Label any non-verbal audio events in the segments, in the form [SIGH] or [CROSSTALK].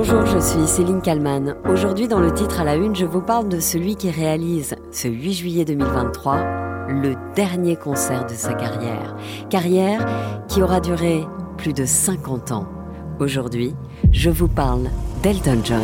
Bonjour, je suis Céline Kalman. Aujourd'hui, dans le titre à la une, je vous parle de celui qui réalise, ce 8 juillet 2023, le dernier concert de sa carrière. Carrière qui aura duré plus de 50 ans. Aujourd'hui, je vous parle d'Elton John.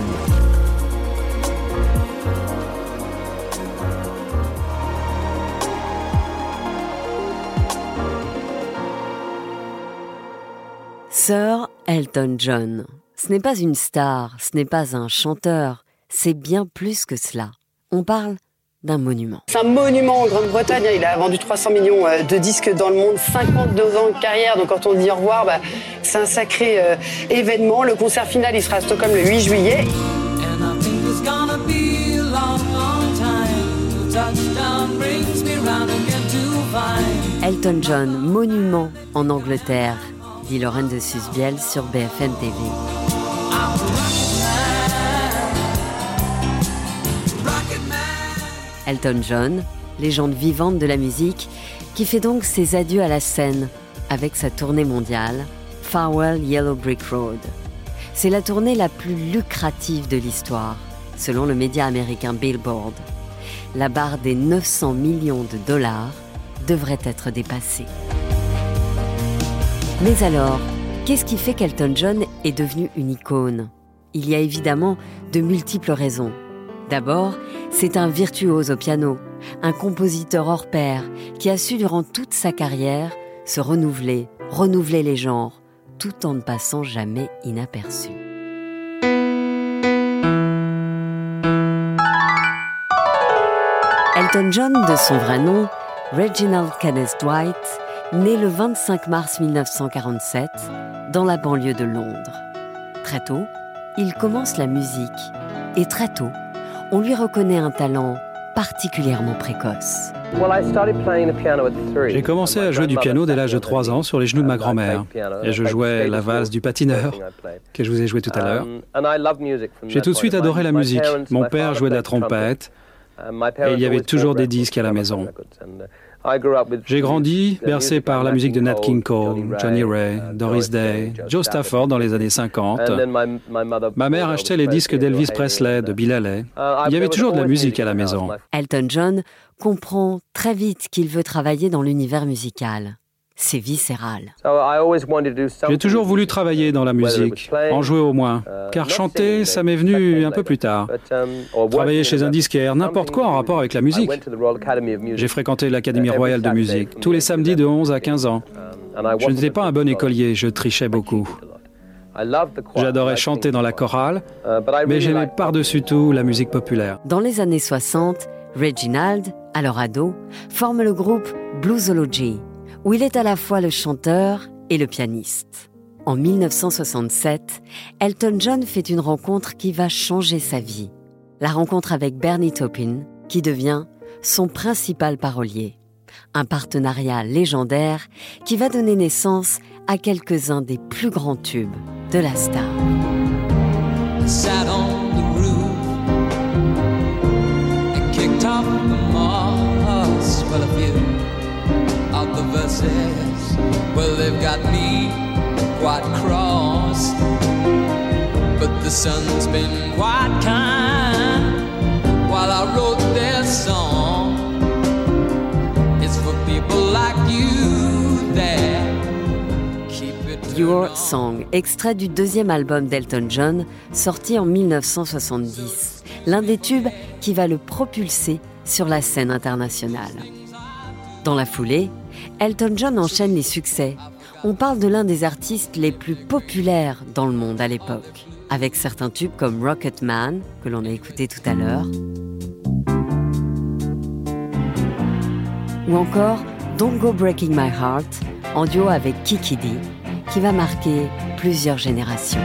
Sir Elton John. Ce n'est pas une star, ce n'est pas un chanteur, c'est bien plus que cela. On parle d'un monument. C'est un monument en Grande-Bretagne. Il a vendu 300 millions euh, de disques dans le monde, 52 ans de carrière. Donc quand on dit au revoir, bah, c'est un sacré euh, événement. Le concert final, il sera à Stockholm le 8 juillet. Elton John, monument en Angleterre dit Lorraine de Susbiel sur BFM TV. Elton John, légende vivante de la musique, qui fait donc ses adieux à la scène avec sa tournée mondiale, Farewell Yellow Brick Road. C'est la tournée la plus lucrative de l'histoire, selon le média américain Billboard. La barre des 900 millions de dollars devrait être dépassée. Mais alors, qu'est-ce qui fait qu'Elton John est devenu une icône? Il y a évidemment de multiples raisons. D'abord, c'est un virtuose au piano, un compositeur hors pair qui a su durant toute sa carrière se renouveler, renouveler les genres, tout en ne passant jamais inaperçu. Elton John, de son vrai nom, Reginald Kenneth Dwight, né le 25 mars 1947 dans la banlieue de Londres. Très tôt, il commence la musique et très tôt, on lui reconnaît un talent particulièrement précoce. J'ai commencé à jouer du piano dès l'âge de 3 ans sur les genoux de ma grand-mère. Et je jouais la valse du patineur, que je vous ai joué tout à l'heure. J'ai tout de suite adoré la musique. Mon père jouait de la trompette. Et il y avait toujours des disques à la maison. J'ai grandi bercé par la musique de Nat King Cole, Johnny Ray, Doris Day, Joe Stafford dans les années 50. Ma mère achetait les disques d'Elvis Presley, de Bill Haley. Il y avait toujours de la musique à la maison. Elton John comprend très vite qu'il veut travailler dans l'univers musical c'est viscéral. J'ai toujours voulu travailler dans la musique, en jouer au moins, car chanter, ça m'est venu un peu plus tard. Travailler chez un disquaire, n'importe quoi en rapport avec la musique. J'ai fréquenté l'Académie royale de musique tous les samedis de 11 à 15 ans. Je n'étais pas un bon écolier, je trichais beaucoup. J'adorais chanter dans la chorale, mais j'aimais par-dessus tout la musique populaire. Dans les années 60, Reginald, alors ado, forme le groupe Bluesology où il est à la fois le chanteur et le pianiste. En 1967, Elton John fait une rencontre qui va changer sa vie. La rencontre avec Bernie Taupin, qui devient son principal parolier. Un partenariat légendaire qui va donner naissance à quelques-uns des plus grands tubes de la star. Well, they've got me quite cross. But the sun's been quite kind while I wrote this song. It's for people like you that keep it. Your Song, extrait du deuxième album d'Elton John, sorti en 1970. L'un des tubes qui va le propulser sur la scène internationale. Dans la foulée, Elton John enchaîne les succès. On parle de l'un des artistes les plus populaires dans le monde à l'époque, avec certains tubes comme Rocket Man, que l'on a écouté tout à l'heure, ou encore Don't Go Breaking My Heart, en duo avec Kiki D, qui va marquer plusieurs générations.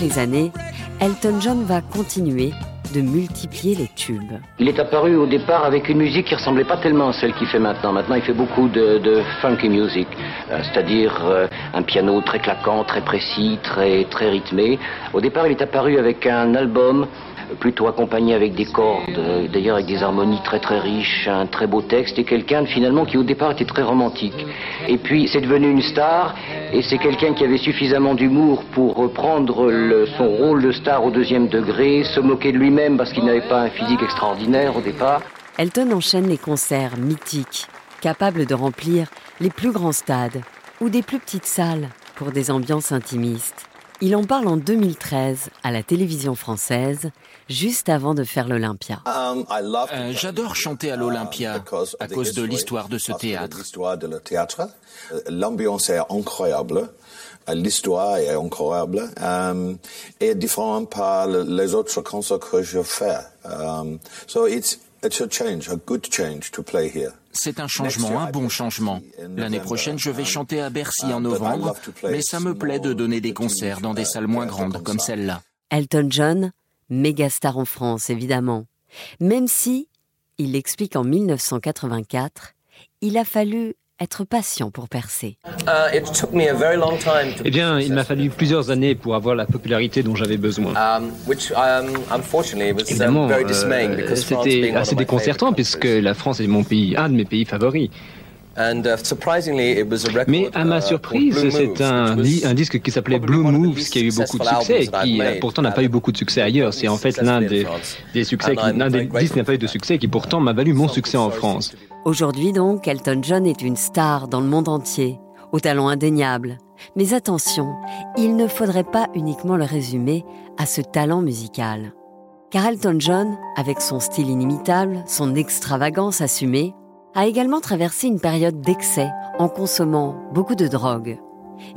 Les années, Elton John va continuer de multiplier les tubes. Il est apparu au départ avec une musique qui ressemblait pas tellement à celle qu'il fait maintenant. Maintenant, il fait beaucoup de, funky music, euh, c'est-à-dire euh, un piano très claquant, très précis, très, très rythmé. Au départ, il est apparu avec un album plutôt accompagné avec des cordes, euh, d'ailleurs avec des harmonies très très riches, un très beau texte, et quelqu'un finalement qui au départ était très romantique. Et puis c'est devenu une star, et c'est quelqu'un qui avait suffisamment d'humour pour reprendre son rôle de star au deuxième degré, se moquer de lui-même parce qu'il n'avait pas un physique extraordinaire au départ. Elton enchaîne les concerts mythiques, capables de remplir les plus grands stades ou des plus petites salles pour des ambiances intimistes. Il en parle en 2013 à la télévision française, juste avant de faire l'Olympia. Um, euh, j'adore chanter à l'Olympia à cause de l'histoire de ce théâtre. Euh, l'ambiance est incroyable. Euh, l'histoire est incroyable et différente par les autres concerts que je fais. Um, so it's, it's a change, a good change to play here. C'est un changement, un bon changement. L'année prochaine, je vais chanter à Bercy en novembre, mais ça me plaît de donner des concerts dans des salles moins grandes comme celle-là. Elton John, méga star en France évidemment, même si, il l'explique en 1984, il a fallu être patient pour percer uh, Eh bien, il m'a fallu plusieurs années pour avoir la popularité dont j'avais besoin. Um, um, Évidemment, euh, c'était assez déconcertant puisque la France est mon pays, un de mes pays favoris. Uh, Mais à ma uh, surprise, c'est un, un, disque qui s'appelait Blue Moves qui a eu beaucoup de succès et qui euh, pourtant n'a pas eu beaucoup de succès ailleurs. C'est en fait l'un des, des, succès, l'un des disques qui n'a pas eu de succès qui pourtant m'a valu mon succès en France. Aujourd'hui donc, Elton John est une star dans le monde entier, au talent indéniable. Mais attention, il ne faudrait pas uniquement le résumer à ce talent musical. Car Elton John, avec son style inimitable, son extravagance assumée, a également traversé une période d'excès en consommant beaucoup de drogue.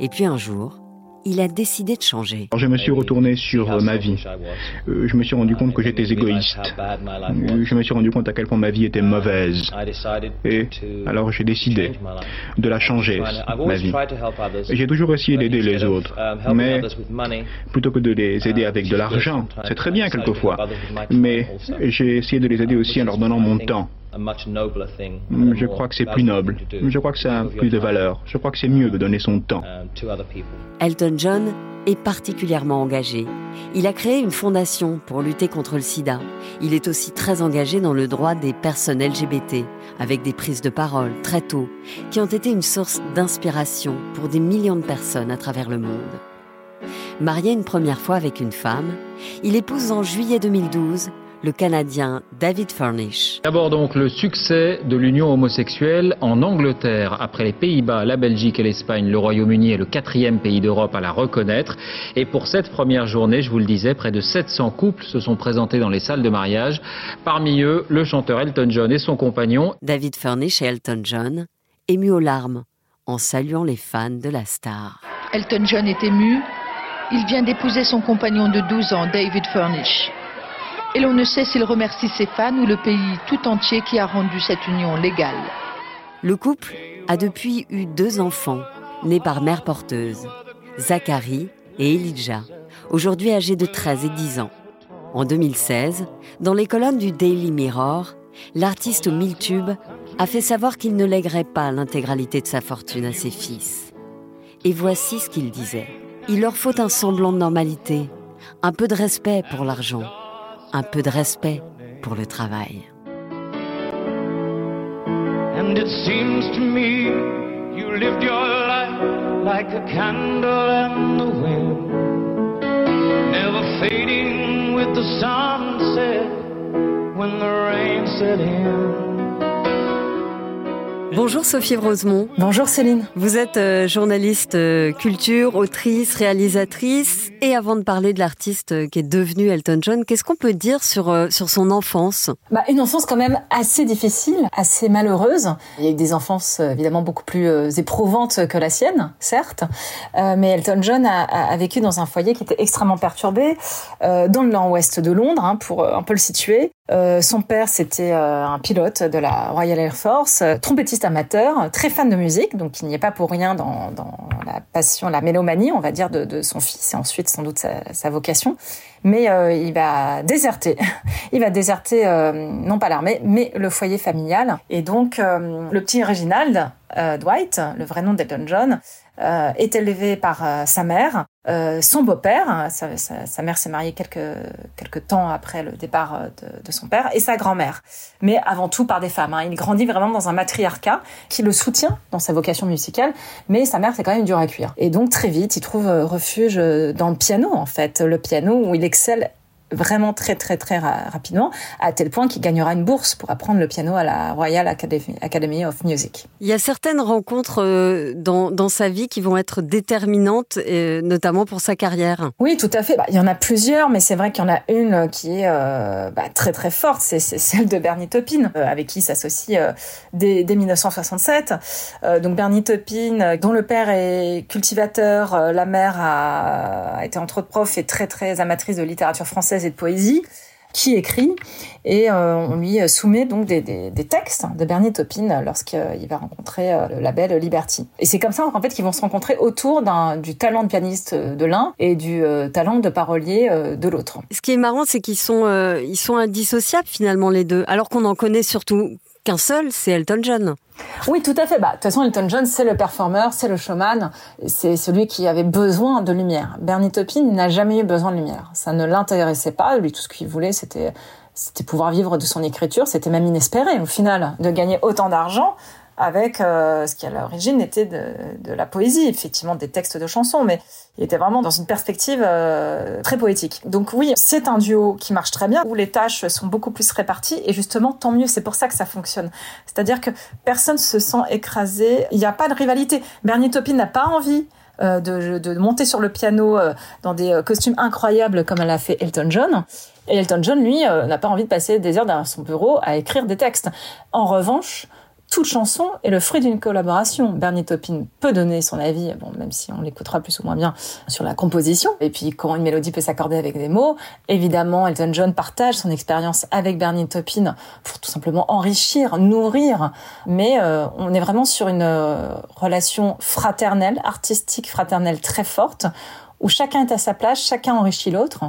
Et puis un jour, il a décidé de changer. je me suis retourné sur euh, ma vie. Euh, je me suis rendu compte que j'étais égoïste. Euh, je me suis rendu compte à quel point ma vie était mauvaise. Et alors j'ai décidé de la changer, ma vie. J'ai toujours essayé d'aider les autres, mais plutôt que de les aider avec de l'argent, c'est très bien quelquefois, mais j'ai essayé de les aider aussi en leur donnant mon temps. Mm, je crois que c'est plus noble. Je crois que ça a plus de valeur. Je crois que c'est mieux de donner son temps. Um, Elton John est particulièrement engagé. Il a créé une fondation pour lutter contre le sida. Il est aussi très engagé dans le droit des personnes LGBT, avec des prises de parole très tôt, qui ont été une source d'inspiration pour des millions de personnes à travers le monde. Marié une première fois avec une femme, il épouse en juillet 2012 le Canadien David Furnish. D'abord donc le succès de l'union homosexuelle en Angleterre. Après les Pays-Bas, la Belgique et l'Espagne, le Royaume-Uni est le quatrième pays d'Europe à la reconnaître. Et pour cette première journée, je vous le disais, près de 700 couples se sont présentés dans les salles de mariage. Parmi eux, le chanteur Elton John et son compagnon. David Furnish et Elton John, émus aux larmes en saluant les fans de la star. Elton John est ému. Il vient d'épouser son compagnon de 12 ans, David Furnish. Et l'on ne sait s'il remercie ses fans ou le pays tout entier qui a rendu cette union légale. Le couple a depuis eu deux enfants, nés par mère porteuse, Zachary et Elijah, aujourd'hui âgés de 13 et 10 ans. En 2016, dans les colonnes du Daily Mirror, l'artiste au mille tubes a fait savoir qu'il ne lèguerait pas l'intégralité de sa fortune à ses fils. Et voici ce qu'il disait. Il leur faut un semblant de normalité, un peu de respect pour l'argent un peu de respect pour le travail. And it seems to me you lived your life like a candle in the wind, never fading with the sunset when the rain set in. Bonjour Sophie Rosemont. Bonjour Céline. Vous êtes euh, journaliste euh, culture, autrice, réalisatrice. Et avant de parler de l'artiste euh, qui est devenu Elton John, qu'est-ce qu'on peut dire sur, sur son enfance? Bah, Une enfance quand même assez difficile, assez malheureuse. Il y a eu des enfances évidemment beaucoup plus éprouvantes que la sienne, certes. mais Elton John a, a, vécu dans un foyer qui était extrêmement perturbé, dans le nord-ouest de Londres, hein, pour un peu le situer. Euh, son père, c'était euh, un pilote de la Royal Air Force, euh, trompettiste amateur, très fan de musique, donc il n'y est pas pour rien dans, dans la passion, la mélomanie, on va dire, de, son fils et ensuite sans doute sa, vocation. Mais euh, il va déserter. [LAUGHS] il va déserter non pas l'armée, mais le foyer familial. Et donc le petit Reginald Dwight, le vrai nom d'Elton John, euh, est élevé par euh, sa mère, euh, son beau-père, hein, sa, mère s'est mariée quelques, quelques temps après le départ de, son père, et sa grand-mère. Mais avant tout par des femmes. Hein. Il grandit vraiment dans un matriarcat qui le soutient dans sa vocation musicale, mais sa mère c'est quand même dur à cuire. Et donc très vite, il trouve refuge dans le piano en fait, le piano où il excelle vraiment très très très rapidement, à tel point qu'il gagnera une bourse pour apprendre le piano à la Royal Academy, of Music. Il y a certaines rencontres euh, dans, dans sa vie qui vont être déterminantes, notamment pour sa carrière. Oui, tout à fait. Bah, il y en a plusieurs, mais c'est vrai qu'il y en a une qui est euh, bah, très très forte, c'est celle de Bernie Taupin, euh, avec qui il s'associe dès, dès, 1967. donc Bernie Taupin, dont le père est cultivateur, la mère a, a été entre autres prof et très très amatrice de littérature française et de poésie qui écrit et euh, on lui soumet donc des, textes de Bernie Taupin lorsqu'il va rencontrer euh, le label Liberty. Et c'est comme ça en fait qu'ils vont se rencontrer autour du talent de pianiste de l'un et du euh, talent de parolier de l'autre. Ce qui est marrant, c'est qu'ils sont ils sont indissociables finalement les deux, alors qu'on en connaît surtout qu'un seul, c'est Elton John. Oui, tout à fait. Bah, de toute façon, Elton John, c'est le performeur, c'est le showman, c'est celui qui avait besoin de lumière. Bernie Taupin n'a jamais eu besoin de lumière. Ça ne l'intéressait pas. Lui, tout ce qu'il voulait, c'était c'était pouvoir vivre de son écriture. C'était même inespéré, au final, de gagner autant d'argent avec euh, ce qui à l'origine était de, la poésie, effectivement des textes de chansons, mais il était vraiment dans une perspective euh, très poétique. Donc oui, c'est un duo qui marche très bien, où les tâches sont beaucoup plus réparties, et justement, tant mieux, c'est pour ça que ça fonctionne. C'est-à-dire que personne se sent écrasé, il n'y a pas de rivalité. Bernie Taupin n'a pas envie euh, de, de, monter sur le piano dans des costumes incroyables comme elle a fait Elton John. Et Elton John, lui, n'a pas envie de passer des heures dans son bureau à écrire des textes. En revanche, toute chanson est le fruit d'une collaboration. Bernie Taupin peut donner son avis, bon, même si on l'écoutera plus ou moins bien, sur la composition, et puis comment une mélodie peut s'accorder avec des mots. Évidemment, Elton John partage son expérience avec Bernie Taupin pour tout simplement enrichir, nourrir, mais euh, on est vraiment sur une euh, relation fraternelle, artistique fraternelle très forte, où chacun est à sa place, chacun enrichit l'autre.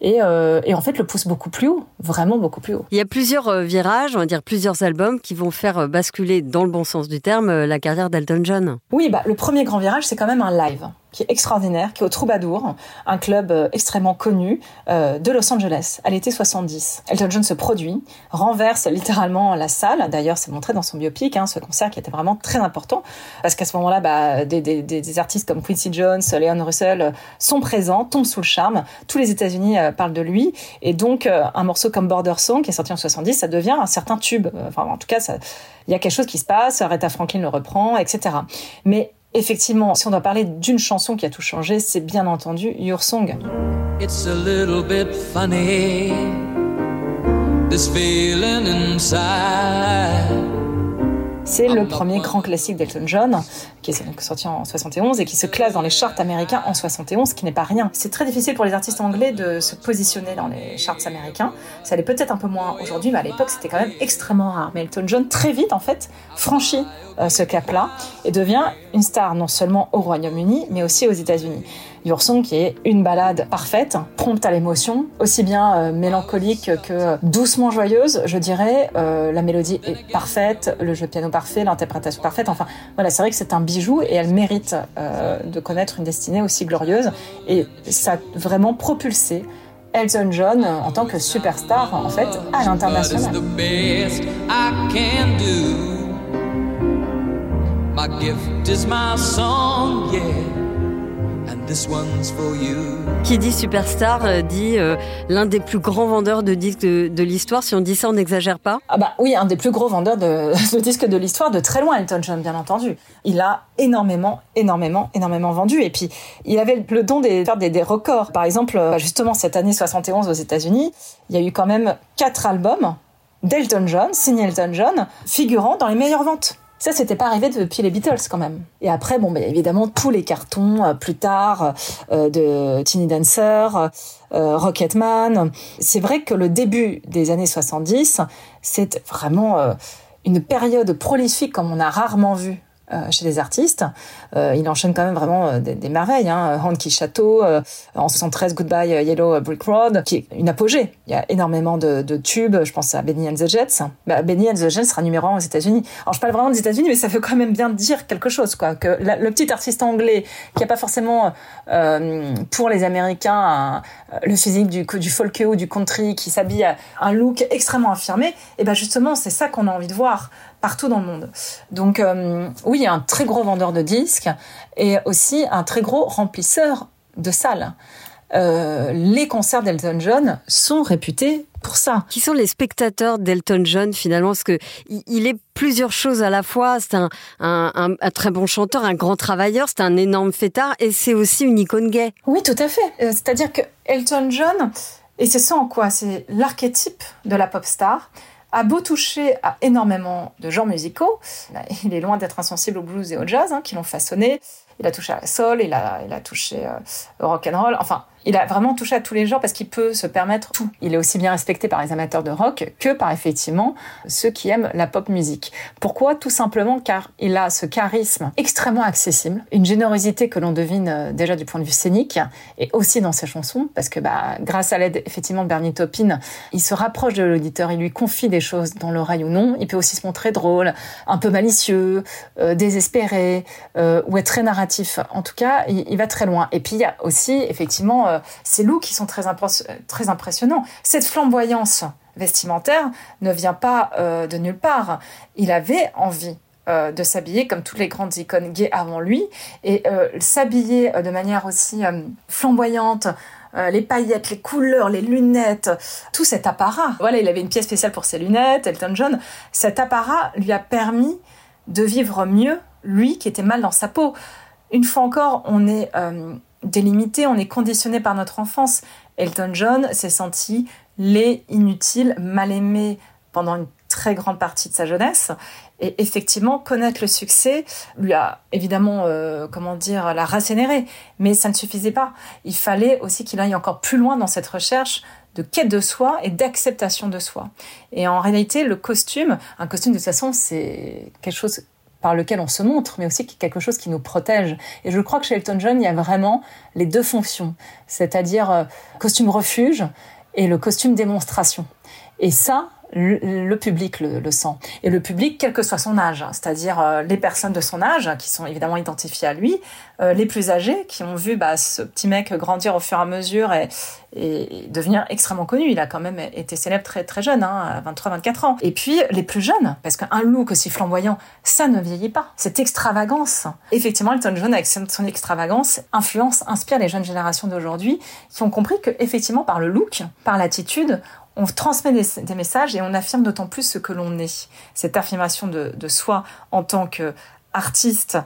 Et, euh, et, en fait le pousse beaucoup plus haut, vraiment beaucoup plus haut. Il y a plusieurs euh, virages, on va dire plusieurs albums qui vont faire euh, basculer dans le bon sens du terme la carrière d'Elton John. Oui, bah le premier grand virage c'est quand même un live qui est extraordinaire, qui est au Troubadour, un club euh, extrêmement connu euh, de Los Angeles, à l'été 70. Elton John se produit, renverse littéralement la salle. D'ailleurs, c'est montré dans son biopic, hein, ce concert qui était vraiment très important, parce qu'à ce moment-là, bah, des, artistes comme Quincy Jones, Leon Russell euh, sont présents, tombent sous le charme. Tous les États-Unis parlent de lui, et donc un morceau comme Border Song, qui est sorti en 70, ça devient un certain tube. Enfin, en tout cas, il y a quelque chose qui se passe. Aretha Franklin le reprend, etc. Mais Effectivement, si on doit parler d'une chanson qui a tout changé, c'est bien entendu Your Song. C'est le premier grand classique d'Elton John, qui est donc sorti en 71 et qui se classe dans les charts américains en 71, ce qui n'est pas rien. C'est très difficile pour les artistes anglais de se positionner dans les charts américains. Ça l'est peut-être un peu moins aujourd'hui, mais à l'époque c'était quand même extrêmement rare. Mais Elton John très vite en fait franchit euh, ce cap-là et devient une star non seulement au Royaume-Uni, mais aussi aux États-Unis. Your Song qui est une balade parfaite, prompte à l'émotion, aussi bien euh, mélancolique que doucement joyeuse, je dirais. Euh, la mélodie est parfaite, le jeu de piano parfait, l'interprétation parfaite. Enfin, voilà, c'est vrai que c'est un bijou et elle mérite de connaître une destinée aussi glorieuse. Et ça a vraiment propulsé Elton John en tant que superstar en fait à l'international. Qui dit superstar euh, dit euh, l'un des plus grands vendeurs de disques de, l'histoire. Si on dit ça, on n'exagère pas Ah bah oui, un des plus gros vendeurs de, [LAUGHS] de disques de l'histoire, de très loin, Elton John, bien entendu. Il a énormément, énormément, énormément vendu. Et puis, il avait le don de faire des, des records. Par exemple, euh, justement, cette année 71 aux États-Unis, il y a eu quand même quatre albums d'Elton John, signés Elton John, figurant dans les meilleures ventes. Ça, c'était pas arrivé depuis les Beatles quand même. Et après, bon, bah, évidemment, tous les cartons euh, plus tard euh, de Teeny Dancer, euh, Rocketman. C'est vrai que le début des années 70, c'est vraiment une période prolifique comme on a rarement vu chez les artistes. il enchaîne quand même vraiment des, merveilles. Hein. Honky Chateau, en 73 Goodbye Yellow Brick Road, qui est une apogée. Il y a énormément de, tubes. Je pense à Benny and the Jets. Bah, Benny and the Jets sera numéro un aux États-Unis. Alors je parle vraiment des États-Unis, mais ça veut quand même bien dire quelque chose, quoi. Que le petit artiste anglais qui a pas forcément pour les Américains le physique du, folk ou du country, qui s'habille à un look extrêmement affirmé, et ben justement c'est ça qu'on a envie de voir partout dans le monde. Donc euh, oui, il y a un très gros vendeur de disques et aussi un très gros remplisseur de salles. Euh, les concerts d'Elton John sont réputés pour ça. Qui sont les spectateurs d'Elton John finalement? Parce que il est plusieurs choses à la fois. C'est un, un, un, très bon chanteur, un grand travailleur, c'est un énorme fêtard et c'est aussi une icône gay. Oui, tout à fait. Euh, c'est-à-dire que Elton John, et c'est ça en quoi? C'est l'archétype de la pop star a beau toucher à énormément de genres musicaux, [LAUGHS] il est loin d'être insensible au blues et au jazz hein, qui l'ont façonné. Il a touché à la soul, il a, touché euh, au rock and roll. Enfin, il a vraiment touché à tous les genres parce qu'il peut se permettre tout. Il est aussi bien respecté par les amateurs de rock que par effectivement ceux qui aiment la pop musique. Pourquoi? Tout simplement car il a ce charisme extrêmement accessible, une générosité que l'on devine euh, déjà du point de vue scénique et aussi dans ses chansons parce que bah, grâce à l'aide effectivement de Bernie Taupin, il se rapproche de l'auditeur, il lui confie des choses dans l'oreille ou non. Il peut aussi se montrer drôle, un peu malicieux, euh, désespéré euh, ou être très narratif. En tout cas, il, il, va très loin. Et puis il y a aussi effectivement euh, ces looks qui sont très, très impressionnants. Cette flamboyance vestimentaire ne vient pas euh, de nulle part. Il avait envie euh, de s'habiller comme toutes les grandes icônes gays avant lui et s'habiller de manière aussi flamboyante. les paillettes, les couleurs, les lunettes, tout cet apparat. Voilà, il avait une pièce spéciale pour ses lunettes, Elton John. Cet apparat lui a permis de vivre mieux, lui qui était mal dans sa peau. Une fois encore, on est délimité, on est conditionné par notre enfance. Elton John s'est senti laid, inutile, mal aimé pendant une très grande partie de sa jeunesse. Et effectivement, connaître le succès lui a évidemment, euh, comment dire, la racénéré. Mais ça ne suffisait pas. Il fallait aussi qu'il aille encore plus loin dans cette recherche de quête de soi et d'acceptation de soi. Et en réalité, le costume, un costume de toute façon, c'est quelque chose par lequel on se montre, mais aussi quelque chose qui nous protège. Et je crois que chez Elton John, il y a vraiment les deux fonctions, c'est-à-dire euh, costume refuge et le costume démonstration. Et ça, le, public le, sent. Et le public, quel que soit son âge, hein, c'est-à-dire euh, les personnes de son âge, qui sont évidemment identifiées à lui, euh, les plus âgés, qui ont vu bah, ce petit mec grandir au fur et à mesure et, et devenir extrêmement connu. Il a quand même été célèbre très très jeune, hein, à 23-24 ans. Et puis les plus jeunes, parce qu'un look aussi flamboyant, ça ne vieillit pas. Cette extravagance, effectivement, Elton John avec son extravagance influence, inspire les jeunes générations d'aujourd'hui qui ont compris que effectivement par le look, par l'attitude, on transmet des, messages et on affirme d'autant plus ce que l'on est. Cette affirmation de, de soi en tant qu'artiste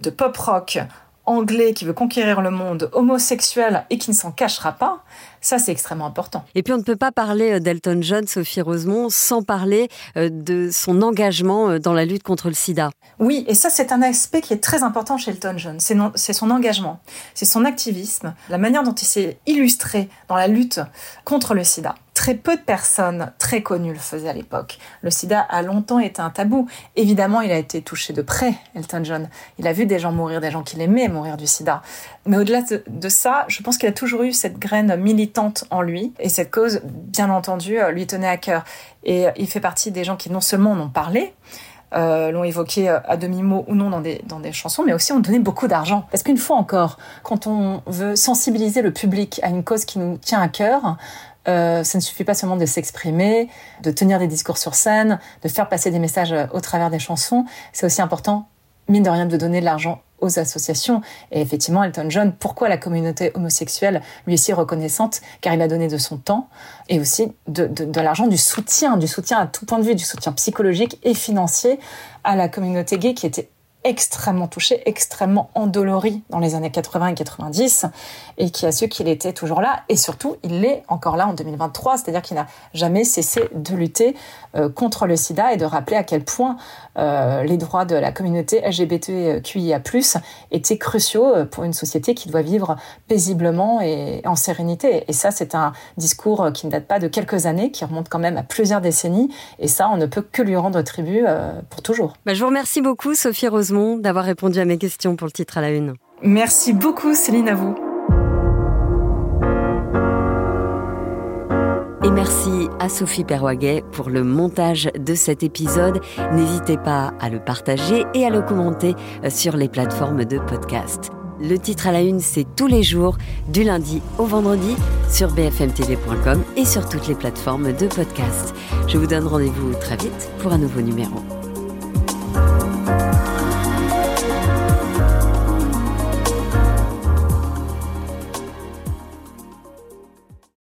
de pop rock anglais qui veut conquérir le monde, homosexuel et qui ne s'en cachera pas, ça, c'est extrêmement important. Et puis, on ne peut pas parler euh, d'Elton John, Sophie Rosemont, sans parler euh, de son engagement euh, dans la lutte contre le sida. Oui, et ça, c'est un aspect qui est très important chez Elton John. C'est son engagement, c'est son activisme, la manière dont il s'est illustré dans la lutte contre le sida. Très peu de personnes très connues le faisaient à l'époque. Le sida a longtemps été un tabou. Évidemment, il a été touché de près, Elton John. Il a vu des gens mourir, des gens qu'il aimait mourir du sida. Mais au-delà de, ça, je pense qu'il a toujours eu cette graine militante en lui. Et cette cause, bien entendu, euh, lui tenait à cœur. Et il fait partie des gens qui non seulement en ont parlé, euh, l'ont évoqué euh, à demi-mot ou non dans des, dans des chansons, mais aussi ont donné beaucoup d'argent. Parce qu'une fois encore, quand on veut sensibiliser le public à une cause qui nous tient à cœur, euh, ça ne suffit pas seulement de s'exprimer, de tenir des discours sur scène, de faire passer des messages au travers des chansons. C'est aussi important, mine de rien, de donner de l'argent aux associations. Et effectivement, Elton John, pourquoi la communauté homosexuelle lui est si reconnaissante? Car il a donné de son temps et aussi de, de l'argent, du soutien, du soutien à tout point de vue, du soutien psychologique et financier à la communauté gay qui était extrêmement touché, extrêmement endolori dans les années 80 et 90, et qui a su qu'il était toujours là, et surtout, il l'est encore là en 2023, c'est-à-dire qu'il n'a jamais cessé de lutter euh, contre le sida et de rappeler à quel point euh, les droits de la communauté LGBTQIA+, étaient cruciaux euh, pour une société qui doit vivre paisiblement et en sérénité. Et ça, c'est un discours qui ne date pas de quelques années, qui remonte quand même à plusieurs décennies, et ça, on ne peut que lui rendre tribut pour toujours. Bah, je vous remercie beaucoup, Sophie Rose Rosemont d'avoir répondu à mes questions pour le titre à la une. Merci beaucoup Céline à vous. Et merci à Sophie Perwaguet pour le montage de cet épisode. N'hésitez pas à le partager et à le commenter sur les plateformes de podcast. Le titre à la une, c'est tous les jours, du lundi au vendredi, sur bfmtv.com et sur toutes les plateformes de podcast. Je vous donne rendez-vous très vite pour un nouveau numéro.